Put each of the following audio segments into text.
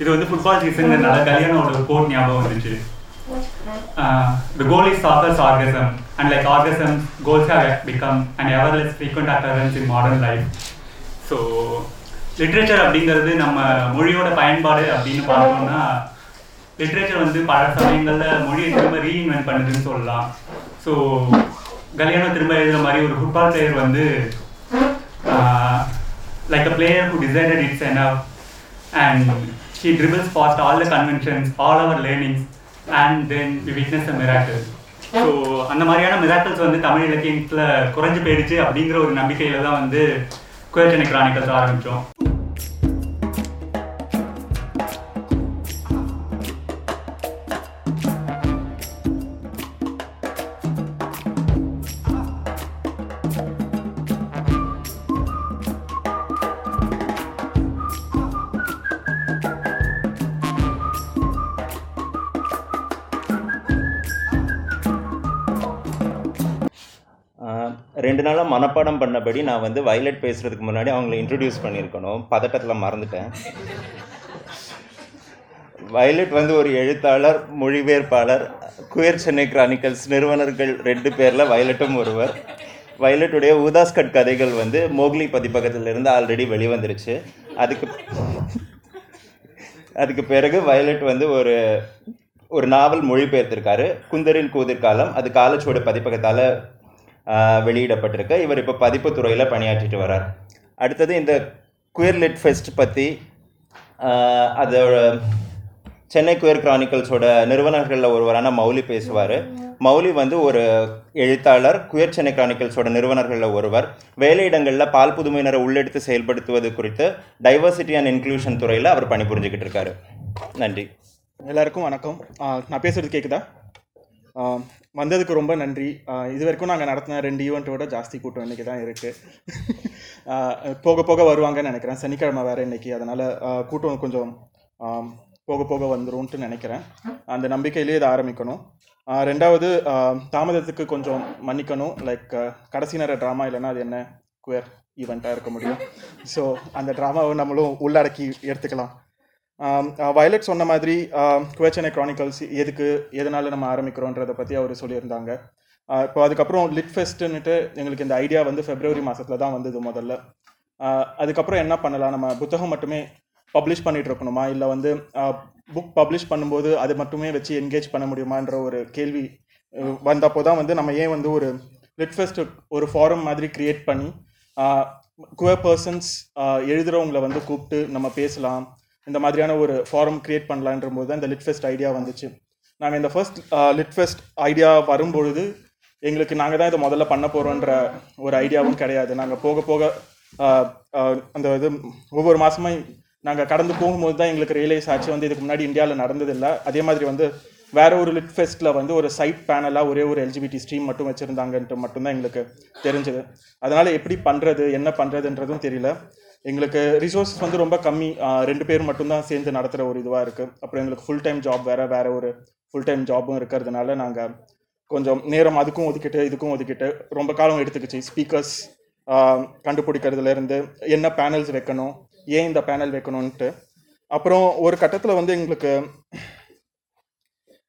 இது வந்து football சீசன்ங்கிறதுனால கல்யாணோட quote ஞாபகம் வந்துச்சு. The goal is soccer's orgasm and like orgasm goals have become and ever less frequent occurrence in modern life so literature அப்படிங்கிறது நம்ம மொழியோட பயன்பாடு அப்படின்னு பார்த்தோம்னா லிட்ரேச்சர் வந்து பல சமயங்களில் மொழியை திரும்ப ரீஇன்வென்ட் பண்ணுதுன்னு சொல்லலாம். ஸோ கல்யாணம் திரும்ப எழுதுற மாதிரி ஒரு ஃபுட்பால் பிளேயர் வந்து like a player who decided it's enough. And she dribbles past all the conventions, all our learnings, and then we witness a miracle. So அந்த மாதிரியான மிராக்கிள்ஸ் வந்து தமிழ் இலக்கியத்தில் குறைஞ்சு போயிடுச்சு அப்படிங்கிற ஒரு நம்பிக்கையில தான் வந்து குயர்ச்சனை கிரானிக்கல்ஸ் ஆரம்பித்தோம் ரெண்டு நாளாக மனப்பாடம் பண்ணபடி நான் வந்து வயலட் பேசுகிறதுக்கு முன்னாடி அவங்கள இன்ட்ரடியூஸ் பண்ணியிருக்கணும். பதட்டத்தில் மறந்துட்டேன். வயலட் வந்து ஒரு எழுத்தாளர் மொழிபெயர்ப்பாளர் குயர் சென்னை கிரானிக்கல்ஸ் நிறுவனர்கள் ரெண்டு பேரில் வயலட்டும் ஒருவர். வயலட்டுடைய உதாஸ்கட் கதைகள் வந்து மோக்லி பதிப்பகத்திலிருந்து ஆல்ரெடி வெளிவந்துருச்சு. அதுக்கு அதுக்கு பிறகு வயலட் வந்து ஒரு ஒரு நாவல் மொழிபெயர்த்திருக்காரு. குந்தரின் கூதிர்காலம் அது காலச்சோடு பதிப்பகத்தால் வெளியிடப்பட்டிருக்கு. இவர் இப்போ பதிப்பு துறையில் பணியாற்றிட்டு வரார் அடுத்தது இந்த குயர் லிட் ஃபெஸ்ட் பற்றி அதோட சென்னை குயர் கிரானிக்கல்ஸோட நிறுவனர்களில் ஒருவரான மௌலி பேசுவார். மௌலி வந்து ஒரு எழுத்தாளர் குயர் சென்னை கிரானிக்கல்ஸோட நிறுவனர்களில் ஒருவர். வேலையிடங்களில் பால் புதுமையினரை உள்ளெடுத்து செயல்படுத்துவது குறித்து டைவர்சிட்டி அண்ட் இன்க்ளூஷன் துறையில் அவர் பணிபுரிஞ்சுக்கிட்டு இருக்காரு. நன்றி. எல்லாருக்கும் வணக்கம். நான் பேசுகிறது கேட்குதா வந்ததுக்கு ரொம்ப நன்றி. இது வரைக்கும் நாங்கள் நடத்தின ரெண்டு ஈவெண்ட்டோட ஜாஸ்தி கூட்டம் இன்றைக்கி தான் இருக்குது போக போக வருவாங்கன்னு நினைக்கிறேன். சனிக்கிழமை வேறு இன்னைக்கு. அதனால் கூட்டம் கொஞ்சம் போக போக வந்துரும்ன்ட்டு நினைக்கிறேன். அந்த நம்பிக்கையிலேயே இதை ஆரம்பிக்கணும். ரெண்டாவது தாமதத்துக்கு கொஞ்சம் மன்னிக்கணும். லைக் கடைசி நேர ட்ராமா இல்லைன்னா அது என்ன குயர் ஈவெண்ட்டாக இருக்க முடியும். ஸோ அந்த ட்ராமாவை நம்மளும் உள்ளடக்கி எடுத்துக்கலாம். வயலட் சொன்ன மாதிரி குவேச்சனை க்ரானிக்கல்ஸ் எதுக்கு எதனால் நம்ம ஆரம்பிக்கிறோன்றதை பற்றி அவர் சொல்லியிருந்தாங்க. இப்போ அதுக்கப்புறம் லிட் ஃபெஸ்ட்டுன்னுட்டு எங்களுக்கு இந்த ஐடியா வந்து ஃபெப்ரவரி மாதத்தில் தான் வந்தது முதல்ல. அதுக்கப்புறம் என்ன பண்ணலாம் நம்ம புத்தகம் மட்டுமே பப்ளிஷ் பண்ணிகிட்டு இருக்கணுமா? இல்லை வந்து புக் பப்ளிஷ் பண்ணும்போது அது மட்டுமே வச்சு என்கேஜ் பண்ண முடியுமான்ற ஒரு கேள்வி வந்தப்போ தான் வந்து நம்ம ஏன் வந்து ஒரு லிட் ஃபெஸ்ட் ஒரு ஃபாரம் மாதிரி க்ரியேட் பண்ணி குவே பர்சன்ஸ் எழுதுகிறவங்கள வந்து கூப்பிட்டு நம்ம பேசலாம் இந்த மாதிரியான ஒரு ஃபாரம் கிரியேட் பண்ணலான்ற போது தான் இந்த லிட் ஃபெஸ்ட் ஐடியா வந்துச்சு. நாங்கள் இந்த ஃபர்ஸ்ட் லிட் ஃபெஸ்ட் ஐடியா வரும்பொழுது எங்களுக்கு நாங்கள் தான் இதை முதல்ல பண்ண போகிறோன்ற ஒரு ஐடியாவும் கிடையாது. நாங்கள் போக போக அந்த இது ஒவ்வொரு மாதமும் நாங்கள் கடந்து போகும்போது தான் எங்களுக்கு ரியலைஸ் ஆச்சு. வந்து இதுக்கு முன்னாடி இந்தியாவில் நடந்ததில்லை. அதே மாதிரி வந்து வேற ஒரு லிட் ஃபெஸ்ட்டில் வந்து ஒரு சைட் பேனலாக ஒரே ஒரு எல்ஜிபிடி ஸ்ட்ரீம் மட்டும் வச்சுருந்தாங்கன்ட்டு மட்டும்தான் எங்களுக்கு தெரிஞ்சது. அதனால் எப்படி பண்ணுறது என்ன பண்ணுறதுன்றதும் தெரியல. எங்களுக்கு ரிசோர்ஸஸ் வந்து ரொம்ப கம்மி. ரெண்டு பேர் மட்டும்தான் சேர்ந்து நடத்துகிற ஒரு இதுவாக இருக்குது அப்புறம் எங்களுக்கு ஃபுல் டைம் ஜாப் வேறு வேறு ஒரு ஃபுல் டைம் ஜாபும் இருக்கிறதுனால நாங்கள் கொஞ்சம் நேரம் அதுக்கும் ஒதுக்கிட்டு இதுக்கும் ஒதுக்கிட்டு ரொம்ப காலம் எடுத்துக்கிச்சு. ஸ்பீக்கர்ஸ் கண்டுபிடிக்கிறதுலேருந்து என்ன பேனல்ஸ் வைக்கணும் ஏன் இந்த பேனல் வைக்கணும்ன்ட்டு. அப்புறம் ஒரு கட்டத்தில் வந்து எங்களுக்கு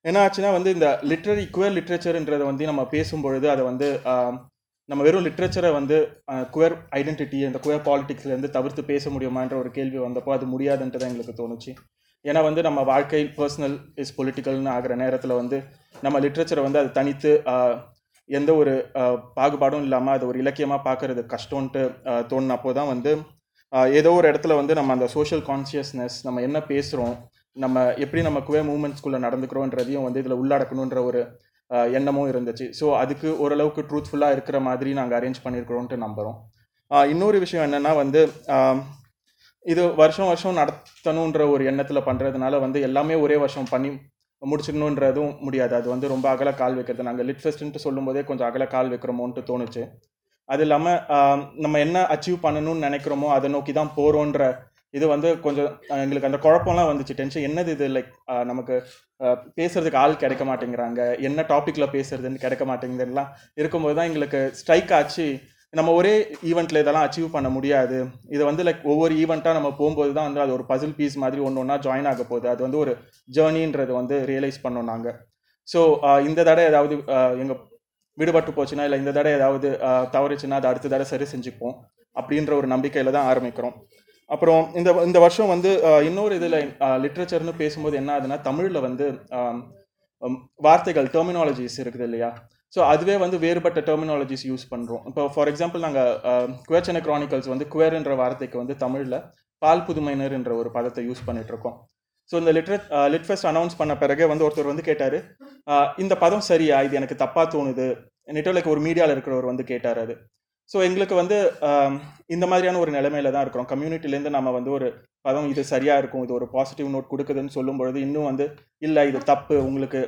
என்ன ஆச்சுன்னா வந்து இந்த லிட்ரரி குயர் லிட்ரேச்சர்ன்றதை வந்து நம்ம பேசும்பொழுது அதை வந்து நம்ம வெறும் லிட்ரேச்சரை வந்து குயர் ஐடென்டிட்டி அந்த குயர் பாலிட்டிக்ஸ்லேருந்து தவிர்த்து பேச முடியுமான்ற ஒரு கேள்வி வந்தப்போ அது முடியாதுன்ட்டு தான் எங்களுக்கு தோணுச்சு. ஏன்னா வந்து நம்ம வாழ்க்கை பர்சனல் இஸ் பொலிட்டிக்கல்னு ஆகிற நேரத்தில் வந்து நம்ம லிட்ரேச்சரை வந்து அது தனித்து எந்த ஒரு பாகுபாடும் இல்லாமல் அது ஒரு இலக்கியமாக பார்க்கறது கஷ்டம்ன்ட்டு தோணுனப்போ தான் வந்து ஏதோ ஒரு இடத்துல வந்து நம்ம அந்த சோஷியல் கான்சியஸ்னஸ் நம்ம என்ன பேசுகிறோம் நம்ம எப்படி நம்ம குவே மூமெண்ட்ஸ்குள்ளே நடந்துக்கிறோன்றதையும் வந்து இதில் உள்ளடக்கணுன்ற ஒரு எண்ணமும் இருந்துச்சு. ஸோ அதுக்கு ஓரளவுக்கு ட்ரூத்ஃபுல்லாக இருக்கிற மாதிரி நாங்கள் அரேஞ்ச் பண்ணியிருக்கிறோன்ட்டு நம்புகிறோம் இன்னொரு விஷயம் என்னென்னா வந்து இது வருஷம் வருஷம் நடத்தணுன்ற ஒரு எண்ணத்தில் பண்ணுறதுனால வந்து எல்லாமே ஒரே வருஷம் பண்ணி முடிச்சிடணுன்றதும் முடியாது. அது வந்து ரொம்ப அகல கால் வைக்கிறது. நாங்கள் லிட் ஃபெஸ்ட்டுன்ட்டு சொல்லும்போதே கொஞ்சம் அகல கால் வைக்கிறோமோன்ட்டு தோணுச்சு. அது இல்லாமல் நம்ம என்ன அச்சீவ் பண்ணணும்னு நினைக்கிறோமோ அதை நோக்கி தான் போகிறோன்ற இது வந்து கொஞ்சம் எங்களுக்கு அந்த குழப்பம்லாம் வந்துச்சு. டென்ஷன் என்னது இது? லைக் நமக்கு பேசுறதுக்கு ஆள் கிடைக்க மாட்டேங்கிறாங்க. என்ன டாப்பிக்கில் பேசுறதுன்னு கிடைக்க மாட்டேங்குதுலாம் இருக்கும்போது தான் எங்களுக்கு ஸ்ட்ரைக் ஆச்சு. நம்ம ஒரே ஈவெண்ட்டில் இதெல்லாம் அச்சீவ் பண்ண முடியாது. இது வந்து லைக் ஒவ்வொரு ஈவெண்ட்டாக நம்ம போகும்போது தான் வந்து அது ஒரு பசில் பீஸ் மாதிரி ஒன்று ஒன்றா ஜாயின் ஆக போகுது. அது வந்து ஒரு ஜேர்னின்றது வந்து ரியலைஸ் பண்ணோம் நாங்கள் ஸோ இந்த தடவை ஏதாவது எங்கள் விடுபட்டு போச்சுன்னா இல்லை இந்த தடவை ஏதாவது தவறுச்சுன்னா அதை அடுத்த தடவை சரி செஞ்சுப்போம் அப்படின்ற ஒரு நம்பிக்கையில் தான் ஆரம்பிக்கிறோம். அப்புறம் இந்த இந்த வருஷம் வந்து இன்னொரு இதில் லிட்ரேச்சர்னு பேசும்போது என்ன ஆகுதுன்னா தமிழில் வந்து வார்த்தைகள் டெர்மினாலஜிஸ் இருக்குது இல்லையா? ஸோ அதுவே வந்து வேறுபட்ட டெர்மினாலஜிஸ் யூஸ் பண்ணுறோம் இப்போ ஃபார் எக்ஸாம்பிள் நாங்கள் குவேச்சன க்ரானிக்கல்ஸ் வந்து குவேர்ன்ற வார்த்தைக்கு வந்து தமிழில் பால் புதுமையினர் என்ற ஒரு பதத்தை யூஸ் பண்ணிட்டு இருக்கோம் ஸோ இந்த லிட்ரேட் லிட்ஃபெஸ்ட் அனௌன்ஸ் பண்ண பிறகு வந்து ஒருத்தர் வந்து கேட்டார் இந்த பதம் சரியா? இது எனக்கு தப்பாக தோணுது. நெட்டோ லைக் ஒரு மீடியாவில் இருக்கிறவர் வந்து கேட்டார் அது. ஸோ எங்களுக்கு வந்து இந்த மாதிரியான ஒரு நிலைமையில தான் இருக்கிறோம். கம்யூனிட்டிலேருந்து நம்ம வந்து ஒரு பதம் இது சரியாக இருக்கும். இது ஒரு பாசிட்டிவ் நோட் கொடுக்குதுன்னு சொல்லும் பொழுது இன்னும் வந்து இல்லை இது தப்பு. உங்களுக்கு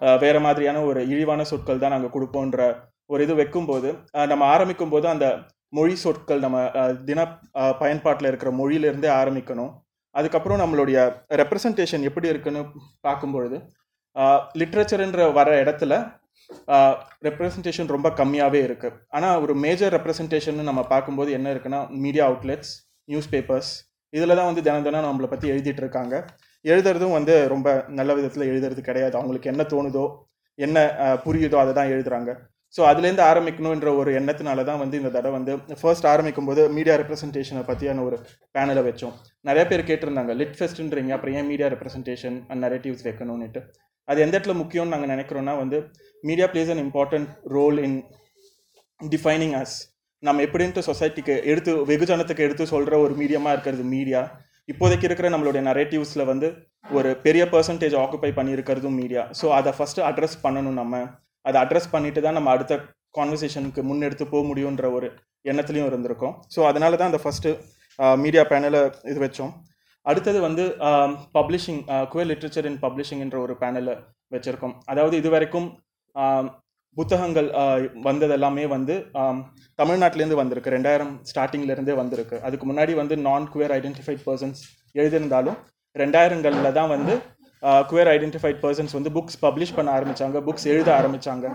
வேறு வேற மாதிரியான ஒரு இழிவான சொற்கள் தான் நாங்கள் கொடுப்போன்ற ஒரு இது வைக்கும்போது நம்ம ஆரம்பிக்கும் போது அந்த மொழி சொற்கள் நம்ம தின பயன்பாட்டில் இருக்கிற மொழியிலேருந்தே ஆரம்பிக்கணும். அதுக்கப்புறம் நம்மளுடைய ரெப்ரசன்டேஷன் எப்படி இருக்குன்னு பார்க்கும்பொழுது லிட்ரேச்சர்ன்ற வர இடத்துல ரெப்ரசன்டேஷன் ரொம்ப கம்மியாகவே இருக்குது ஆனால் ஒரு மேஜர் ரெப்ரசன்டேஷன் நம்ம பார்க்கும்போது என்ன இருக்குன்னா மீடியா அவுட்லெட்ஸ் நியூஸ் பேப்பர்ஸ் இதில் தான் வந்து தினம் தினம் நம்மளை பற்றி எழுதிட்டு இருக்காங்க. எழுதுறதும் வந்து ரொம்ப நல்ல விதத்தில் எழுதுறது கிடையாது. அவங்களுக்கு என்ன தோணுதோ என்ன புரியுதோ அதை தான் எழுதுறாங்க. ஸோ அதுலேருந்து ஆரம்பிக்கணுன்ற ஒரு எண்ணத்தினால தான் வந்து இந்த தடவை வந்து ஃபர்ஸ்ட் ஆரம்பிக்கும் போது மீடியா ரெப்ரசன்டேஷனை பற்றியான ஒரு பேனலை வச்சோம். நிறைய பேர் கேட்டிருந்தாங்க லிட் ஃபெஸ்ட்ன்றீங்க அப்புறம் ஏன் மீடியா ரெப்ரசன்டேஷன் அண்ட் நரேட்டிவ்ஸ் வைக்கணும்னுட்டு? அது எந்த இடத்துல முக்கியம்னு நாங்கள் நினைக்கிறோன்னா வந்து media plays an important role in defining us நம்ம எப்படின்ட்டு சொசைட்டிக்கு எடுத்து வெகுஜனத்துக்கு எடுத்து சொல்கிற ஒரு மீடியமாக இருக்கிறது மீடியா இப்போதைக்கு இருக்கிற நம்மளுடைய நரேட்டிவ்ஸில் வந்து ஒரு பெரிய பர்சன்டேஜ் ஆக்குப்பை பண்ணியிருக்கிறதும் மீடியா ஸோ அதை ஃபஸ்ட்டு அட்ரஸ் பண்ணணும் நம்ம. அதை அட்ரஸ் பண்ணிட்டு தான் நம்ம அடுத்த கான்வர்சேஷனுக்கு முன்னெடுத்து போக முடியுன்ற ஒரு எண்ணத்துலையும் இருந்திருக்கோம். ஸோ அதனால தான் அந்த ஃபஸ்ட்டு மீடியா பேனலை இது வச்சோம். அடுத்தது வந்து பப்ளிஷிங் குவே லிட்ரேச்சர் இன் பப்ளிஷிங்ன்ற ஒரு பேனலை வச்சுருக்கோம். அதாவது இது வரைக்கும் புத்தகங்கள் வந்ததெல்லாமே வந்தது எல்லாமே வந்து தமிழ்நாட்டிலேருந்து வந்திருக்கு. ரெண்டாயிரம் ஸ்டார்டிங்லேருந்தே வந்திருக்கு. அதுக்கு முன்னாடி வந்து நான் குவேர் ஐடென்டிஃபைட் பர்சன்ஸ் எழுதியிருந்தாலும் ரெண்டாயிரங்களில் தான் வந்து குவேர் ஐடென்டிஃபைட் பர்சன்ஸ் வந்து புக்ஸ் பப்ளிஷ் பண்ண ஆரம்பித்தாங்க புக்ஸ் எழுத ஆரம்பித்தாங்க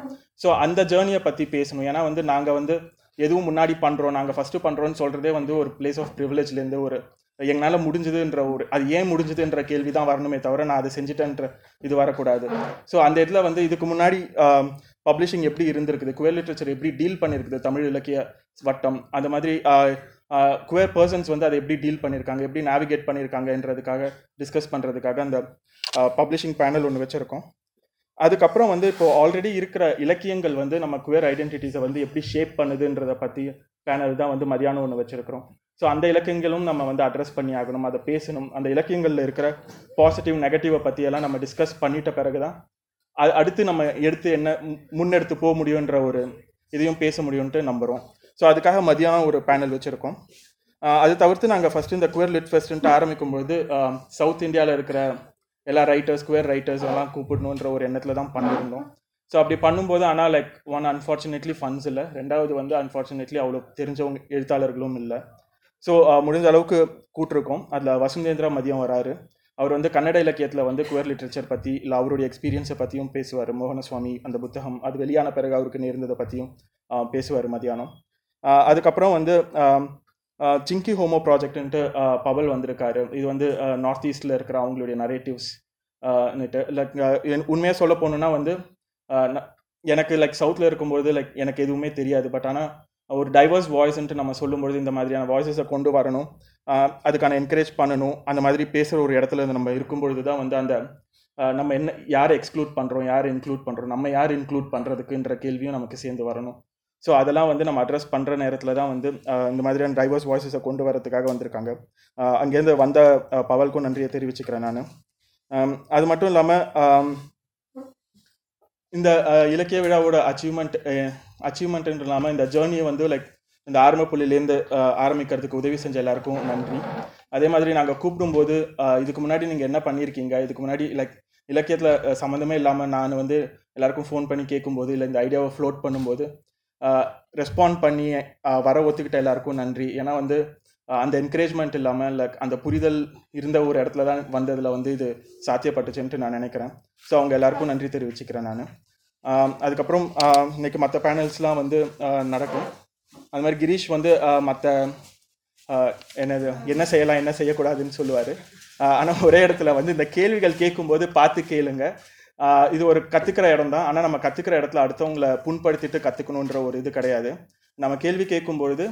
ஸோ அந்த ஜேர்னியை பற்றி பேசணும். ஏன்னா வந்து நாங்கள் வந்து எதுவும் முன்னாடி பண்ணுறோம் நாங்கள் ஃபஸ்ட்டு பண்ணுறோன்னு சொல்கிறதே வந்து ஒரு பிளேஸ் ஆஃப் ப்ரிவிலேஜ்லேருந்து ஒரு எங்களால் முடிஞ்சதுன்ற ஒரு அது ஏன் முடிஞ்சதுன்ற கேள்வி தான் வரணுமே தவிர நான் அதை செஞ்சுட்டேன்ற இது வரக்கூடாது. ஸோ அந்த இடத்துல வந்து இதுக்கு முன்னாடி பப்ளிஷிங் எப்படி இருந்திருக்குது? குவேர் லிட்ரேச்சர் எப்படி டீல் பண்ணியிருக்குது தமிழ் இலக்கிய வட்டம் அந்த மாதிரி குவேர் பர்சன்ஸ் வந்து அதை எப்படி டீல் பண்ணியிருக்காங்க எப்படி நேவிகேட் பண்ணியிருக்காங்கன்றதுக்காக டிஸ்கஸ் பண்ணுறதுக்காக அந்த பப்ளிஷிங் பேனல் ஒன்று வச்சுருக்கோம். அதுக்கப்புறம் வந்து இப்போ ஆல்ரெடி இருக்கிற இலக்கியங்கள் வந்து நம்ம குவேர் ஐடென்டிட்டிஸை வந்து எப்படி ஷேப் பண்ணுதுன்றதை பற்றி பேனல் தான் வந்து மதியானம் ஒன்று வச்சுருக்கிறோம். ஸோ அந்த இலக்கியங்களும் நம்ம வந்து அட்ரஸ் பண்ணி ஆகணும் அதை பேசணும். அந்த இலக்கியங்களில் இருக்கிற பாசிட்டிவ் நெகட்டிவை பற்றியெல்லாம் நம்ம டிஸ்கஸ் பண்ணிட்ட பிறகு தான் அது அடுத்து நம்ம எடுத்து என்ன முன்னெடுத்து போக முடியுன்ற ஒரு இதையும் பேச முடியும்ன்ட்டு நம்புகிறோம் ஸோ அதுக்காக மதியானம் ஒரு பேனல் வச்சுருக்கோம். அது தவிர்த்து நாங்கள் ஃபஸ்ட்டு இந்த குவேர் லிட் ஃபெஸ்ட்டுன்ட்டு ஆரம்பிக்கும்போது சவுத் இந்தியாவில் இருக்கிற எல்லா ரைட்டர்ஸ் குவேர் ரைட்டர்ஸ் எல்லாம் கூப்பிடணுன்ற ஒரு எண்ணத்தில் தான் பண்ணியிருந்தோம். ஸோ அப்படி பண்ணும்போது ஆனால் லைக் ஒன் அன்ஃபார்ச்சுனேட்லி ஃபண்ட்ஸ் இல்லை. ரெண்டாவது வந்து அன்ஃபார்ச்சுனேட்லி அவ்வளோ தெரிஞ்சவங்க எழுத்தாளர்களும் இல்லை. ஸோ uh, முடிஞ்ச அளவுக்கு கூட்டிருக்கோம். அதில் வசுந்தேந்திரா மதியம் வராரு. அவர் வந்து கன்னட இலக்கியத்தில் வந்து குவர் லிட்ரேச்சர் பற்றி இல்லை அவருடைய எக்ஸ்பீரியன்ஸை பற்றியும் பேசுவார். மோகனசுவாமி அந்த புத்தகம் அது வெளியான பிறகு அவருக்கு நேர்ந்ததை பற்றியும் பேசுவார் மதியானம். அதுக்கப்புறம் வந்து சிங்கி ஹோமோ ப்ராஜெக்ட்ன்ட்டு பவல் வந்திருக்காரு. இது வந்து நார்த் ஈஸ்டில் இருக்கிற அவங்களுடைய நரேட்டிவ்ஸ் லைக் உண்மையாக சொல்ல போகணுன்னா வந்து எனக்கு லைக் சவுத்தில் இருக்கும்போது லைக் எனக்கு எதுவுமே தெரியாது. பட் ஆனால் ஒரு டைவர்ஸ் வாய்ஸ்ன்ட்டு நம்ம சொல்லும்பொழுது இந்த மாதிரியான வாய்ஸஸை கொண்டு வரணும். அதுக்கான என்கரேஜ் பண்ணணும். அந்த மாதிரி பேசுகிற ஒரு இடத்துல இருந்து நம்ம இருக்கும்பொழுது தான் வந்து அந்த நம்ம என்ன யாரை எக்ஸ்க்ளூட் பண்ணுறோம் யார் இன்க்ளூட் பண்ணுறோம் நம்ம யார் இன்க்ளூட் பண்ணுறதுக்குன்ற கேள்வியும் நமக்கு சேர்ந்து வரணும். ஸோ அதெல்லாம் வந்து நம்ம அட்ரஸ் பண்ணுற நேரத்தில் தான் வந்து இந்த மாதிரியான டைவர்ஸ் வாய்ஸஸை கொண்டு வரதுக்காக வந்திருக்காங்க. அங்கேருந்து வந்த பவலுக்கும் நன்றியை தெரிவிச்சுக்கிறேன் நான். அது மட்டும் இல்லாமல் இந்த இலக்கிய விழாவோட அச்சீவ்மெண்ட் அச்சீவ்மெண்ட்ன்ற இல்லாமல் இந்த ஜேர்னியை வந்து லைக் இந்த ஆரம்ப புள்ளியிலேருந்து ஆரம்பிக்கிறதுக்கு உதவி செஞ்ச எல்லாருக்கும் நன்றி. அதே மாதிரி நாங்கள் கூப்பிடும்போது இதுக்கு முன்னாடி நீங்கள் என்ன பண்ணியிருக்கீங்க? இதுக்கு முன்னாடி லைக் இலக்கியத்தில் சம்மந்தமே இல்லாமல் நான் வந்து எல்லாருக்கும் ஃபோன் பண்ணி கேட்கும்போது இல்லை இந்த ஐடியாவை ஃப்ளோட் பண்ணும்போது ரெஸ்பாண்ட் பண்ணி வர ஒத்துக்கிட்ட எல்லாருக்கும் நன்றி. ஏன்னா வந்து அந்த என்கரேஜ்மெண்ட் இல்லாமல் லைக் அந்த புரிதல் இருந்த ஒரு இடத்துல தான் வந்ததில் வந்து இது சாத்தியப்பட்டுச்சுன்ட்டு நான் நினைக்கிறேன். ஸோ அவங்க எல்லாருக்கும் நன்றி தெரிவிச்சுக்கிறேன் நான். அதுக்கப்புறம் இன்றைக்கி மற்ற பேனல்ஸ்லாம் வந்து நடக்கும். அது மாதிரி கிரீஷ் வந்து மற்ற என்னது என்ன செய்யலாம் என்ன செய்யக்கூடாதுன்னு சொல்லுவார். ஆனால் ஒரே இடத்துல வந்து இந்த கேள்விகள் கேட்கும்போது பார்த்து கேளுங்க. இது ஒரு கற்றுக்கிற இடம் தான். ஆனால் நம்ம கற்றுக்கிற இடத்துல அடுத்தவங்களை புண்படுத்திட்டு கற்றுக்கணுன்ற ஒரு இது கிடையாது. நம்ம கேள்வி கேட்கும்பொழுது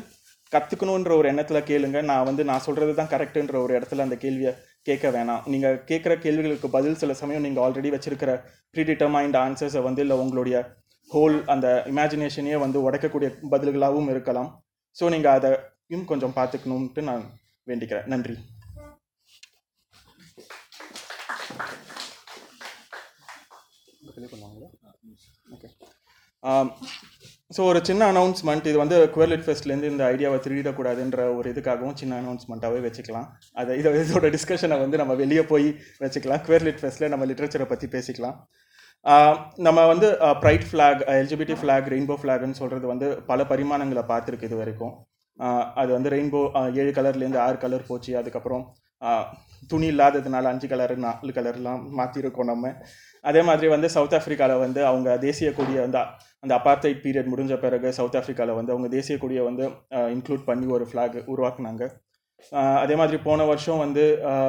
கற்றுக்கணுன்ற ஒரு எண்ணத்தில் கேளுங்க. நான் வந்து நான் சொல்கிறது தான் கரெக்டுன்ற ஒரு இடத்துல அந்த கேள்வியை கேட்க வேணாம். நீங்கள் கேட்குற கேள்விகளுக்கு பதில் சில சமயம் நீங்கள் ஆல்ரெடி வச்சிருக்கிற ப்ரீடிட்டர்மைண்ட் ஆன்சர்ஸை வந்து இல்லை உங்களுடைய ஹோல் அந்த இமேஜினேஷனையே வந்து உடைக்கக்கூடிய பதில்களாகவும் இருக்கலாம். ஸோ நீங்கள் அதையும் கொஞ்சம் பார்த்துக்கணுன்ட்டு நான் வேண்டிக்கிறேன். நன்றி. ஓகே ஸோ ஒரு சின்ன அனௌன்ஸ்மெண்ட் இது வந்து குவர்லிட் ஃபெஸ்ட்லேருந்து இந்த ஐடியாவை திருடிடக்கூடாதுன்ற ஒரு இதுக்காகவும் சின்ன அனௌன்ஸ்மெண்ட்டாகவே வச்சுக்கலாம். அதை இதை இதோட டிஸ்கஷனை வந்து நம்ம வெளியே போய் வச்சுக்கலாம். குவர்லிட் ஃபெஸ்ட்டில் நம்ம லிட்ரேச்சரை பற்றி பேசிக்கலாம். நம்ம வந்து pride flag LGBT flag rainbow ஃப்ளாக்னு சொல்கிறது வந்து பல பரிமாணங்களை பார்த்துருக்கு இது வரைக்கும். அது வந்து ரெயின்போ ஏழு கலர்லேருந்து ஆறு கலர் போச்சு. அதுக்கப்புறம் துணி இல்லாததுனால அஞ்சு கலர் நாலு கலர்லாம் மாற்றிருக்கோம் நம்ம. அதே மாதிரி வந்து சவுத் ஆஃப்ரிக்காவில் வந்து அவங்க தேசிய கொடியை வந்து அந்த அப்பார்த்தைட் பீரியட் முடிஞ்ச பிறகு சவுத் ஆஃப்ரிக்காவில் வந்து அவங்க தேசிய கொடியை வந்து இன்க்ளூட் பண்ணி ஒரு ஃப்ளாக் உருவாக்குனாங்க. அதே மாதிரி போன வருஷம் வந்து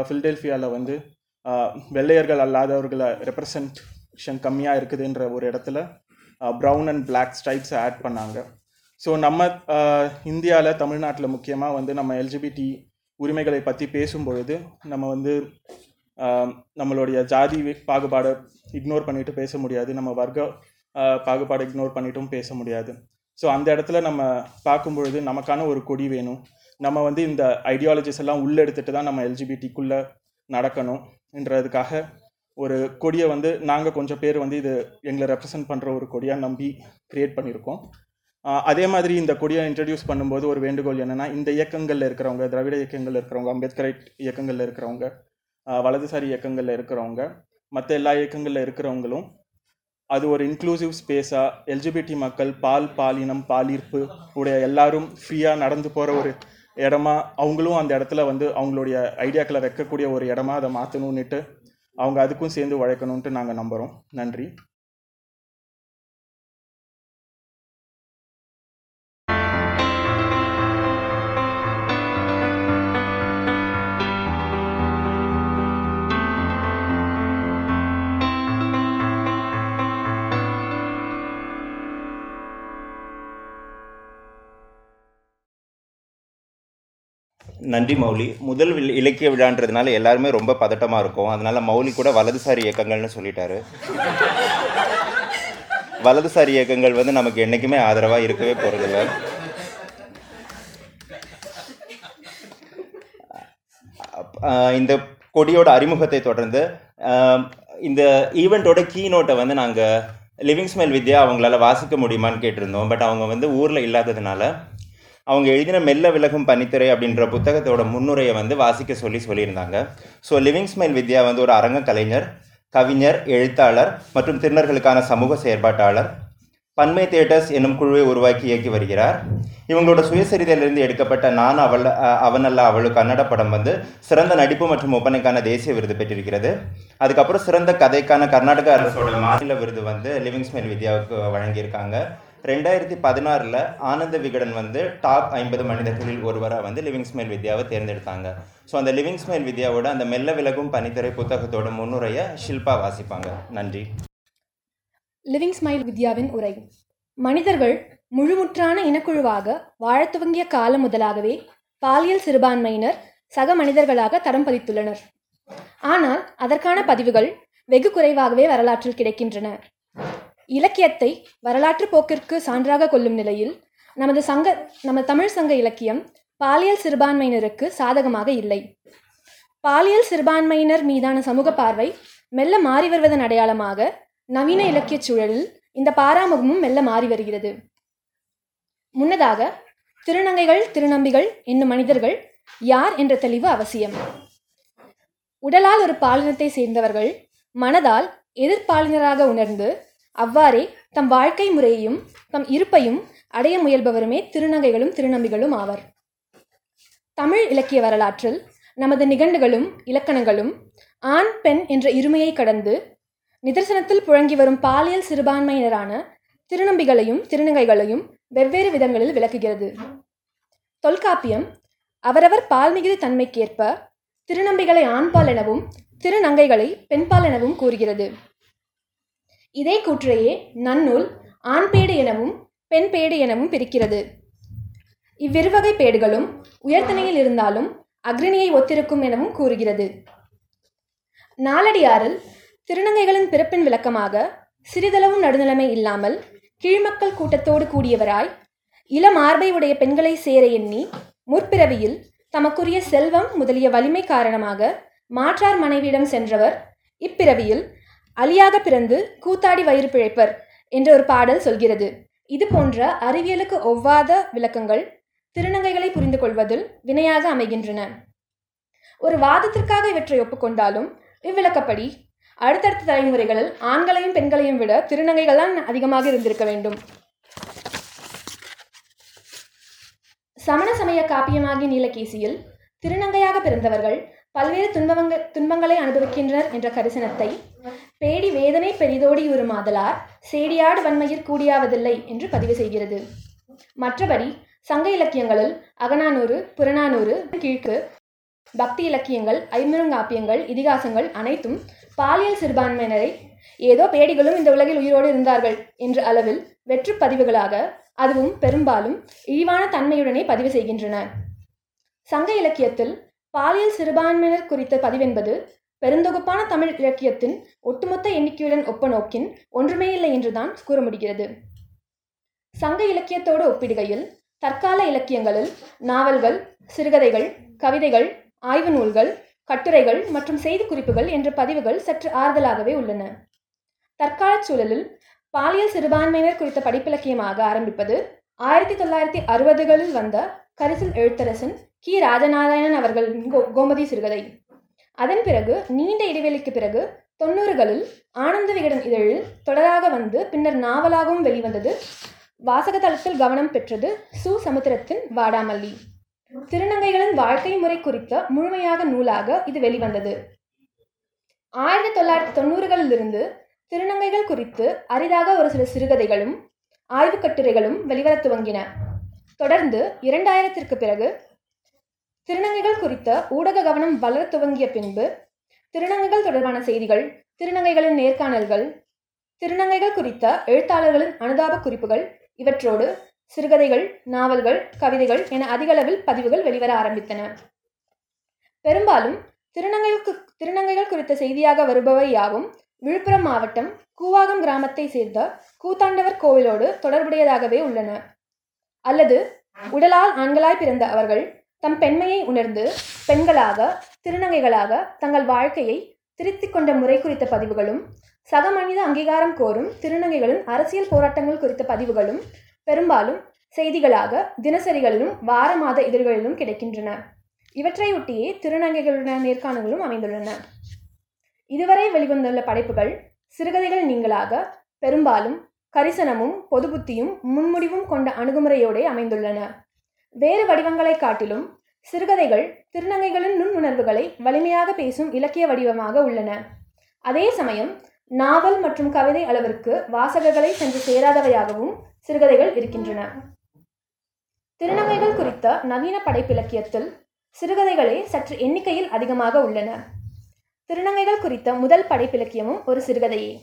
ஃபில்டெல்ஃபியாவில் வந்து வெள்ளையர்கள் அல்லாதவர்களை ரெப்ரசன்டேஷன் கம்மியாக இருக்குதுன்ற ஒரு இடத்துல ப்ரௌன் அண்ட் பிளாக் ஸ்ட்ரைப்ஸை ஆட் பண்ணாங்க. ஸோ நம்ம இந்தியாவில் தமிழ்நாட்டில் முக்கியமாக வந்து நம்ம எல்ஜிபிடி உரிமைகளை பற்றி பேசும்பொழுது நம்ம வந்து நம்மளுடைய ஜாதி பாகுபாடை இக்னோர் பண்ணிட்டு பேச முடியாது. நம்ம வர்க்க பாகுபாடை இக்னோர் பண்ணிட்டும் பேச முடியாது. ஸோ அந்த இடத்துல நம்ம பார்க்கும்பொழுது நமக்கான ஒரு கொடி வேணும். நம்ம வந்து இந்த ஐடியாலஜிஸ் எல்லாம் உள்ளெடுத்துட்டு தான் நம்ம எல்ஜிபிடிக்குள்ளே நடக்கணும்ன்றதுக்காக ஒரு கொடியை வந்து நாங்கள் கொஞ்சம் பேர் வந்து இது எங்களை ரெப்ரசன்ட் பண்ணுற ஒரு கொடியாக நம்பி க்ரியேட் பண்ணியிருக்கோம். அதே மாதிரி இந்த கொடியை இன்ட்ரடியூஸ் பண்ணும்போது ஒரு வேண்டுகோள் என்னென்னா இந்த இயக்கங்களில் இருக்கிறவங்க திராவிட இயக்கங்களில் இருக்கிறவங்க அம்பேத்கரைட் இயக்கங்களில் இருக்கிறவங்க வலதுசாரி இயக்கங்களில் இருக்கிறவங்க மற்ற எல்லா இயக்கங்களில் இருக்கிறவங்களும் அது ஒரு இன்க்ளூசிவ் ஸ்பேஸாக எல்ஜிபிடி மக்கள் பால் பாலினம் பாலீர்ப்பு உடைய எல்லாரும் ஃப்ரீயாக நடந்து போகிற ஒரு இடமா அவங்களும் அந்த இடத்துல வந்து அவங்களுடைய ஐடியாக்களை வைக்கக்கூடிய ஒரு இடமா அதை மாற்றணுன்னுட்டு அவங்க அதுக்கும் சேர்ந்து உழைக்கணுன்ட்டு நாங்கள் நம்புகிறோம் நன்றி. நன்றி மௌலி. முதல் இலக்கிய விழான்றதுனால எல்லாருமே ரொம்ப பதட்டமாக இருக்கும். அதனால மௌலி கூட வலதுசாரி இயக்கங்கள்னு சொல்லிட்டாரு. வலதுசாரி இயக்கங்கள் வந்து நமக்கு என்றைக்குமே ஆதரவாக இருக்கவே போகிறதில்ல இந்த கொடியோட அறிமுகத்தை தொடர்ந்து இந்த ஈவெண்ட்டோட கீனோட்டை வந்து நாங்கள் லிவிங் ஸ்மெல் வித்யா அவங்களால வாசிக்க முடியுமான்னு கேட்டிருந்தோம். பட் அவங்க வந்து ஊரில் இல்லாததுனால அவங்க எழுதின மெல்ல விலகும் பனித்துறை அப்படின்ற புத்தகத்தோட முன்னுரையை வந்து வாசிக்க சொல்லி சொல்லியிருந்தாங்க. ஸோ லிவிங் ஸ்மைல் வித்யா வந்து ஒரு அரங்க கலைஞர் கவிஞர் எழுத்தாளர் மற்றும் திருநர்களுக்கான சமூக செயற்பாட்டாளர். பன்மை தியேட்டர்ஸ் என்னும் குழுவை உருவாக்கி இயக்கி வருகிறார். இவங்களோட சுயசரிதையிலிருந்து எடுக்கப்பட்ட நான் அவள் அவனல்ல அவளு கன்னட படம் வந்து சிறந்த நடிப்பு மற்றும் ஒப்பனைக்கான தேசிய விருது பெற்றிருக்கிறது. அதுக்கப்புறம் சிறந்த கதைக்கான கர்நாடக அரசோட மாநில விருது வந்து லிவிங் ஸ்மைல் வித்யாவுக்கு வழங்கியிருக்காங்க. ரெண்டாயிரத்தி பதினாறில் ஆனந்த விகடன் வந்து டாப் ஐம்பது மனிதர்களில் ஒருவராக வந்து லிவிங் ஸ்மைல் வித்யாவை தேர்ந்தெடுத்தாங்க. ஸோ அந்த லிவிங் ஸ்மைல் வித்யாவோட அந்த மெல்ல விலகும் பனித்துறை புத்தகத்தோட முன்னுரையை ஷில்பா வாசிப்பாங்க. நன்றி. லிவிங் ஸ்மைல் வித்யாவின் உரை. மனிதர்கள் முழுமுற்றான இனக்குழுவாக வாழத் துவங்கிய காலம் முதலாகவே பாலியல் சிறுபான்மையினர் சக மனிதர்களாக தரம் பதித்துள்ளனர். ஆனால் அதற்கான பதிவுகள் வெகு குறைவாகவே வரலாற்றில் கிடைக்கின்றன. இலக்கியத்தை வரலாற்று போக்கிற்கு சான்றாக கொள்ளும் நிலையில் நமது சங்க நமது தமிழ் சங்க இலக்கியம் பாலியல் சிறுபான்மையினருக்கு சாதகமாக இல்லை. பாலியல் சிறுபான்மையினர் மீதான சமூக பார்வை மெல்ல மாறி வருவதன் அடையாளமாக நவீன இலக்கியச் சூழலில் இந்த பாராமுகமும் மெல்ல மாறி வருகிறது. முன்னதாக திருநங்கைகள் திருநம்பிகள் என்னும் மனிதர்கள் யார் என்ற தெளிவு அவசியம். உடலால் ஒரு பாலினத்தை சேர்ந்தவர்கள் மனதால் எதிர்பாலினராக உணர்ந்து அவ்வாறே தம் வாழ்க்கை முறையையும் தம் இருப்பையும் அடைய முயல்பவருமே திருநங்கைகளும் திருநம்பிகளும் ஆவர். தமிழ் இலக்கிய வரலாற்றில் நமது நிகண்டுகளும் இலக்கணங்களும் ஆண் பெண் என்ற இருமையை கடந்து நிதர்சனத்தில் புழங்கி வரும் பாலியல் சிறுபான்மையினரான திருநம்பிகளையும் திருநங்கைகளையும் வெவ்வேறு விதங்களில் விளக்குகிறது. தொல்காப்பியம் அவரவர் பால்மிகுதி தன்மைக்கேற்ப திருநம்பிகளை ஆண்பால் எனவும் திருநங்கைகளை பெண்பால் எனவும் கூறுகிறது. இதே கூற்றையே நன்னூல் ஆண்பேடு எனவும் பெண் பேடு எனவும் பிரிக்கிறது. இவ்விருவகை பேடுகளும் உயர்தனையில் இருந்தாலும் அக்ரிணியை ஒத்திருக்கும் எனவும் கூறுகிறது. நாலடியாரில் திருநங்கைகளின் பிறப்பின் விளக்கமாக சிறிதளவும் நடுநிலைமை இல்லாமல் கீழ்மக்கள் கூட்டத்தோடு கூடியவராய் இளமார்பை உடைய பெண்களை சேர எண்ணி முற்பிறவியில் தமக்குரிய செல்வம் முதலிய வலிமை காரணமாக மாற்றார் மனைவியிடம் சென்றவர் இப்பிறவியில் அலியாக பிறந்து கூத்தாடி வயிறு பிழைப்பர் என்ற ஒரு பாடல் சொல்கிறது. இது போன்ற அறிவியலுக்கு ஒவ்வாத விளக்கங்கள் திருநங்கைகளை புரிந்து கொள்வதில் வினையாக அமைகின்றன. ஒரு வாதத்திற்காக இவற்றை ஒப்புக்கொண்டாலும் இவ்விளக்கப்படி அடுத்தடுத்த தலைமுறைகளில் ஆண்களையும் பெண்களையும் விட திருநங்கைகள் தான் அதிகமாக இருந்திருக்க வேண்டும். சமண சமய காப்பியமாகிய நீலகேசியில் திருநங்கையாக பிறந்தவர்கள் பல்வேறு துன்பங்கள் துன்பங்களை அனுபவிக்கின்றனர் என்ற கரிசனத்தை பேடி வேதனை பெரிதோடி உருமாதலார் சேடியாடு வன்மையிற் கூடியாவதில்லை என்று பதிவு செய்கிறது. மற்றபடி சங்க இலக்கியங்களில் அகநானூறு புறநானூறு கீழ்க்கு பக்தி இலக்கியங்கள் ஐம்பெருங்காப்பியங்கள் இதிகாசங்கள் அனைத்தும் பாலியல் சிறுபான்மையினரை ஏதோ பேடிகளும் இந்த உலகில் உயிரோடு இருந்தார்கள் என்ற அளவில் வெற்று பதிவுகளாக அதுவும் பெரும்பாலும் இழிவான தன்மையுடனே பதிவு செய்கின்றன. சங்க இலக்கியத்தில் பாலியல் சிறுபான்மையினர் குறித்த பதிவென்பது பெருந்தொகுப்பான தமிழ் இலக்கியத்தின் ஒட்டுமொத்த எண்ணிக்கையுடன் ஒப்பநோக்கின் ஒன்றுமே இல்லை என்றுதான் கூற முடிகிறது சங்க இலக்கியத்தோடு ஒப்பிடுகையில் தற்கால இலக்கியங்களில் நாவல்கள் சிறுகதைகள் கவிதைகள் ஆய்வு நூல்கள் கட்டுரைகள் மற்றும் செய்திக்குறிப்புகள் என்ற பதிவுகள் சற்று ஆறுதலாகவே உள்ளன. தற்கால சூழலில் பாலியல் சிறுபான்மையினர் குறித்த படிப்பிலக்கியமாக ஆரம்பிப்பது ஆயிரத்தி தொள்ளாயிரத்தி அறுபதுகளில் வந்த கரிசல் எழுத்தரசன் கி. ராஜநாராயணன் அவர்களின் கோ கோமதி சிறுகதை. அதன் பிறகு நீண்ட இடைவெளிக்கு பிறகு தொண்ணூறுகளில் ஆனந்த விகடன் இதழில் தொடராக வந்து பின்னர் நாவலாகவும் வெளிவந்தது. வாசகதளத்தில் கவனம் பெற்றது சு. சமுத்திரத்தின் வாடாமல்லி. திருநங்கைகளின் வாழ்க்கை முறை குறித்த முழுமையாக நூலாக இது வெளிவந்தது. ஆயிரத்தி தொள்ளாயிரத்தி தொண்ணூறுகளிலிருந்து திருநங்கைகள் குறித்து அரிதாக ஒரு சில சிறுகதைகளும் ஆய்வுக் கட்டுரைகளும் வெளிவரத் துவங்கின. தொடர்ந்து இரண்டாயிரத்திற்கு பிறகு திருநங்கைகள் குறித்த ஊடக கவனம் வளர துவங்கிய பின்பு திருநங்கைகள் தொடர்பான செய்திகள் திருநங்கைகளின் நேர்காணல்கள் திருநங்கைகள் குறித்த எழுத்தாளர்களின் அனுதாப குறிப்புகள் இவற்றோடு சிறுகதைகள் நாவல்கள் கவிதைகள் என அதிகளவில் பதிவுகள் வெளிவர ஆரம்பித்தன. பெரும்பாலும் திருநங்கைகளுக்கு திருநங்கைகள் குறித்த செய்தியாக வருபவை யாவும் விழுப்புரம் மாவட்டம் கூவாகம் கிராமத்தை சேர்ந்த கூத்தாண்டவர் கோவிலோடு தொடர்புடையதாகவே உள்ளன. அல்லது உடலால் ஆண்களாய் பிறந்த அவர்கள் தம் பெண்மையை உணர்ந்து பெண்களாக திருநங்கைகளாக தங்கள் வாழ்க்கையை திருத்திக் கொண்ட முறை குறித்த பதிவுகளும் சக மனித அங்கீகாரம் கோரும் திருநங்கைகளின் அரசியல் போராட்டங்கள் குறித்த பதிவுகளும் பெரும்பாலும் செய்திகளாக தினசரிகளிலும் வார மாத இதழ்களிலும் கிடைக்கின்றன. இவற்றையொட்டியே திருநங்கைகளுடைய நேர்காணல்களும் அமைந்துள்ளன. இதுவரை வெளிவந்துள்ள படைப்புகள் சிறுகதைகள் நீங்களாக பெரும்பாலும் கரிசனமும் பொது புத்தியும் முன்முடிவும் கொண்ட அணுகுமுறையோடே அமைந்துள்ளன. வேறு வடிவங்களை காட்டிலும் சிறுகதைகள் திருநங்கைகளின் நுண்ணுணர்வுகளை வலிமையாக பேசும் இலக்கிய வடிவமாக உள்ளன. அதே சமயம் நாவல் மற்றும் கவிதை அளவிற்கு வாசகர்களை சென்று சேராதவையாகவும் சிறுகதைகள் இருக்கின்றன. திருநங்கைகள் குறித்த நவீன படைப்பிலக்கியத்தில் சிறுகதைகளே சற்று எண்ணிக்கையில் அதிகமாக உள்ளன. திருநங்கைகள் குறித்த முதல் படைப்பிலக்கியமும் ஒரு சிறுகதையே.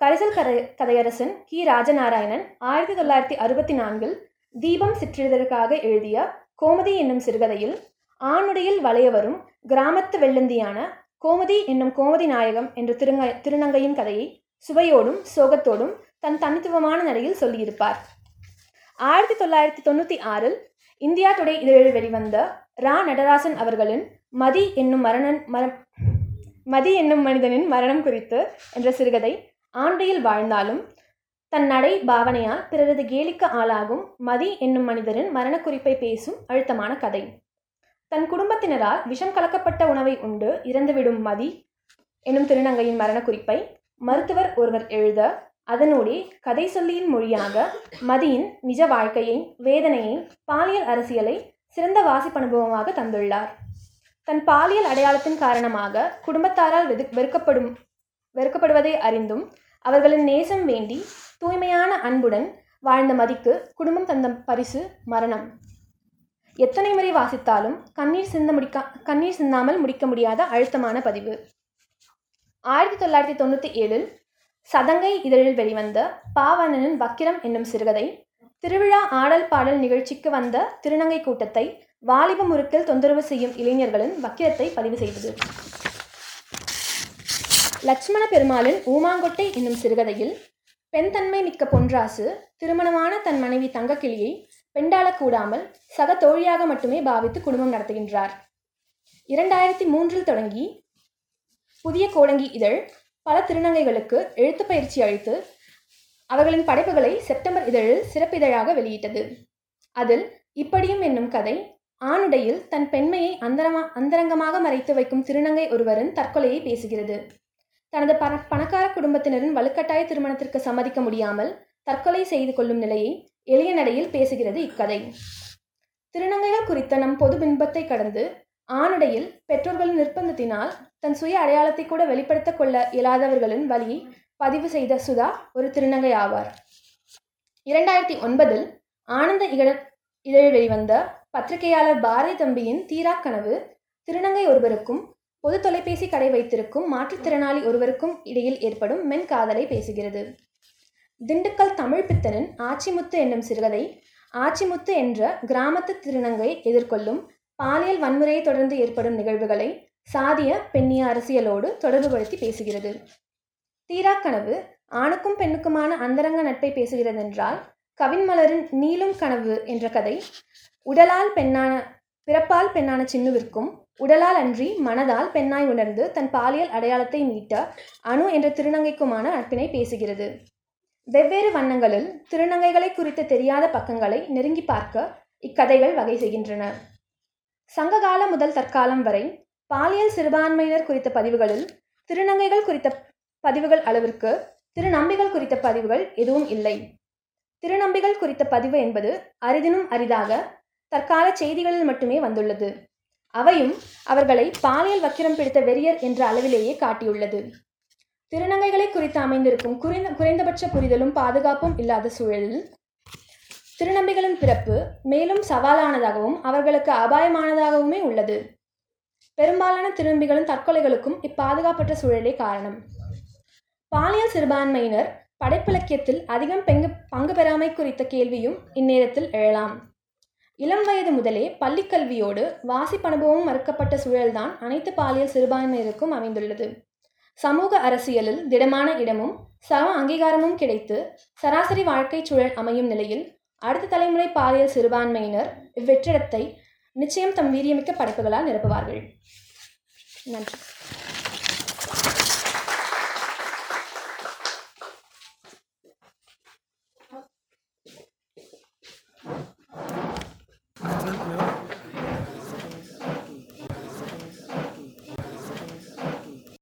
கரிசல் கதை கதையரசன் கி. ராஜநாராயணன் ஆயிரத்தி தொள்ளாயிரத்தி அறுபத்தி நான்கில் தீபம் சிற்றிதழுக்காக எழுதிய கோமதி என்னும் சிறுகதையில் ஆணுடையில் வளைய வரும் கிராமத்து வெள்ளந்தியான கோமதி என்னும் கோமதி நாயகம் என்ற திருங்க திருநங்கையின் கதையை சுவையோடும் சோகத்தோடும் தன் தனித்துவமான நடையில் சொல்லியிருப்பார். ஆயிரத்தி தொள்ளாயிரத்தி தொண்ணூற்றி ஆறில் இந்தியா டுடே இதழில் வெளிவந்த ரா. நடராசன் அவர்களின் மதி என்னும் மரணன் மர மதி என்னும் மனிதனின் மரணம் குறித்து என்ற சிறுகதை ஆண்டையில் வாழ்ந்தாலும் தன் நடை பாவனையால் பிறரது கேலிக்க ஆளாகும் மதி என்னும் மனிதரின் மரணக்குறிப்பை பேசும் அழுத்தமான கதை. தன் குடும்பத்தினரால் விஷம் கலக்கப்பட்ட உணவை உண்டு இறந்துவிடும் மதி என்னும் திருநங்கையின் மரணக்குறிப்பை மருத்துவர் ஒருவர் எழுத அதனூடே கதை சொல்லியின் மொழியாக மதியின் நிஜ வாழ்க்கையை வேதனையை பாலியல் அரசியலை சிறந்த வாசிப்பனுபவமாக தந்துள்ளார். தன் பாலியல் அடையாளத்தின் காரணமாக குடும்பத்தாரால் வெது வெறுக்கப்படும் வெறுக்கப்படுவதை அறிந்தும் அவர்களின் நேசம் வேண்டி தூய்மையான அன்புடன் வாழ்ந்த மதிக்கு குடும்பம் தந்த பரிசு மரணம். எத்தனை முறை வாசித்தாலும் கண்ணீர் சிந்த முடிக்க கண்ணீர் சிந்தாமல் முடிக்க முடியாத அழுத்தமான பதிவு. ஆயிரத்தி தொள்ளாயிரத்தி தொண்ணூற்றி ஏழில் சதங்கை இதழில் வெளிவந்த பாவண்ணனின் வக்கிரம் என்னும் சிறுகதை திருவிழா ஆடல் பாடல் நிகழ்ச்சிக்கு வந்த திருநங்கை கூட்டத்தை வாலிப முறுக்கில் தொந்தரவு செய்யும் இளைஞர்களின் வக்கிரத்தை பதிவு செய்தது. லட்சுமண பெருமாளின் ஊமாங்கொட்டை என்னும் சிறுகதையில் பெண் தன்மை மிக்க பொன்ராசு திருமணமான தன் மனைவி தங்கக்கிளியை பெண்டாளக் கூடாமல் சக தோழியாக மட்டுமே பாவித்து குடும்பம் நடத்துகின்றார். இரண்டாயிரத்தி மூன்றில் தொடங்கி புதிய கோடங்கி இதழ் பல திருநங்கைகளுக்கு எழுத்துப் பயிற்சி அளித்து அவர்களின் படைப்புகளை செப்டம்பர் இதழில் சிறப்பிதழாக வெளியிட்டது. அதில் இப்படியும் என்னும் கதை ஆணுடையில் தன் பெண்மையை அந்தரமா அந்தரங்கமாக மறைத்து வைக்கும் திருநங்கை ஒருவரின் தற்கொலையை பேசுகிறது. தனது பண பணக்கார குடும்பத்தினரின் வலுக்கட்டாய திருமணத்திற்கு சம்மதிக்க முடியாமல் தற்கொலை செய்து கொள்ளும் நிலையை எளிய நடையில் பேசுகிறது இக்கதை. திருநங்கைகள் குறித்த நம் பொது பின்பத்தை கடந்து ஆணுடையில் பெற்றோர்களின் நிர்பந்தத்தினால் தன் சுய அடையாளத்தை கூட வெளிப்படுத்த கொள்ள இயலாதவர்களின் வழியை பதிவு செய்த சுதா ஒரு திருநங்கை ஆவார். இரண்டாயிரத்தி ஒன்பதில் ஆனந்த இகழ இதழில் வெளிவந்த பத்திரிகையாளர் பாரதி தம்பியின் தீரா கனவு திருநங்கை ஒருவருக்கும் பொது தொலைபேசி கடை வைத்திருக்கும் மாற்றுத்திறனாளி ஒருவருக்கும் இடையில் ஏற்படும் மென் காதலை பேசுகிறது. திண்டுக்கல் தமிழ் பித்தனின் ஆச்சிமுத்து என்னும் சிறுகதை ஆச்சிமுத்து என்ற கிராமத்து திருநங்கை எதிர்கொள்ளும் பாலியல் வன்முறையை தொடர்ந்து ஏற்படும் நிகழ்வுகளை சாதிய பெண்ணிய அரசியலோடு தொடர்புபடுத்தி பேசுகிறது. தீரா கனவு ஆணுக்கும் பெண்ணுக்குமான அந்தரங்க நட்பை பேசுகிறதென்றால் கவின்மலரின் நீளும் கனவு என்ற கதை உடலால் பெண்ணான பிறப்பால் பெண்ணான சின்னுவிற்கும் உடலால் அன்றி மனதால் பெண்ணாய் உணர்ந்து தன் பாலியல் அடையாளத்தை மீட்ட அணு என்ற திருநங்கைக்குமான நட்பினை பேசுகிறது. வெவ்வேறு வண்ணங்களில் திருநங்கைகளை குறித்து தெரியாத பக்கங்களை நெருங்கி பார்க்க இக்கதைகள் வகை செய்கின்றன. சங்ககால முதல் தற்காலம் வரை பாலியல் சிறுபான்மையினர் குறித்த பதிவுகளில் திருநங்கைகள் குறித்த பதிவுகள் அளவிற்கு திருநம்பிகள் குறித்த பதிவுகள் எதுவும் இல்லை. திருநம்பிகள் குறித்த பதிவு என்பது அரிதினும் அரிதாக தற்கால செய்திகளில் மட்டுமே வந்துள்ளது. அவையும் அவர்களை பாலியல் வக்கிரம் பிடித்த வெறியர் என்ற அளவிலேயே காட்டியுள்ளது. திருநங்கைகளை குறித்து அமைந்திருக்கும் குறைந்த குறைந்தபட்ச புரிதலும் பாதுகாப்பும் இல்லாத சூழலில் திருநம்பிகளின் பிறப்பு மேலும் சவாலானதாகவும் அவர்களுக்கு அபாயமானதாகவுமே உள்ளது. பெரும்பாலான திருநம்பிகளின் தற்கொலைகளுக்கும் இப்பாதுகாப்பற்ற சூழலே காரணம். பாலியல் சிறுபான்மையினர் படைப்பிலக்கியத்தில் அதிகம் பெங்கு பங்கு பெறாமை குறித்த கேள்வியும் இந்நேரத்தில் எழலாம். இளம் வயது முதலே பள்ளிக்கல்வியோடு வாசிப்பனுபவமும் மறுக்கப்பட்ட சூழல்தான் அனைத்து பாலியல் சிறுபான்மையினருக்கும் அமைந்துள்ளது. சமூக அரசியலில் திடமான இடமும் சம அங்கீகாரமும் கிடைத்து சராசரி வாழ்க்கை சூழல் அமையும் நிலையில் அடுத்த தலைமுறை பாலியல் சிறுபான்மையினர் இவ்வெற்றிடத்தை நிச்சயம் தம் வீரியமிக்க படைப்புகளால் நிரப்புவார்கள். நன்றி.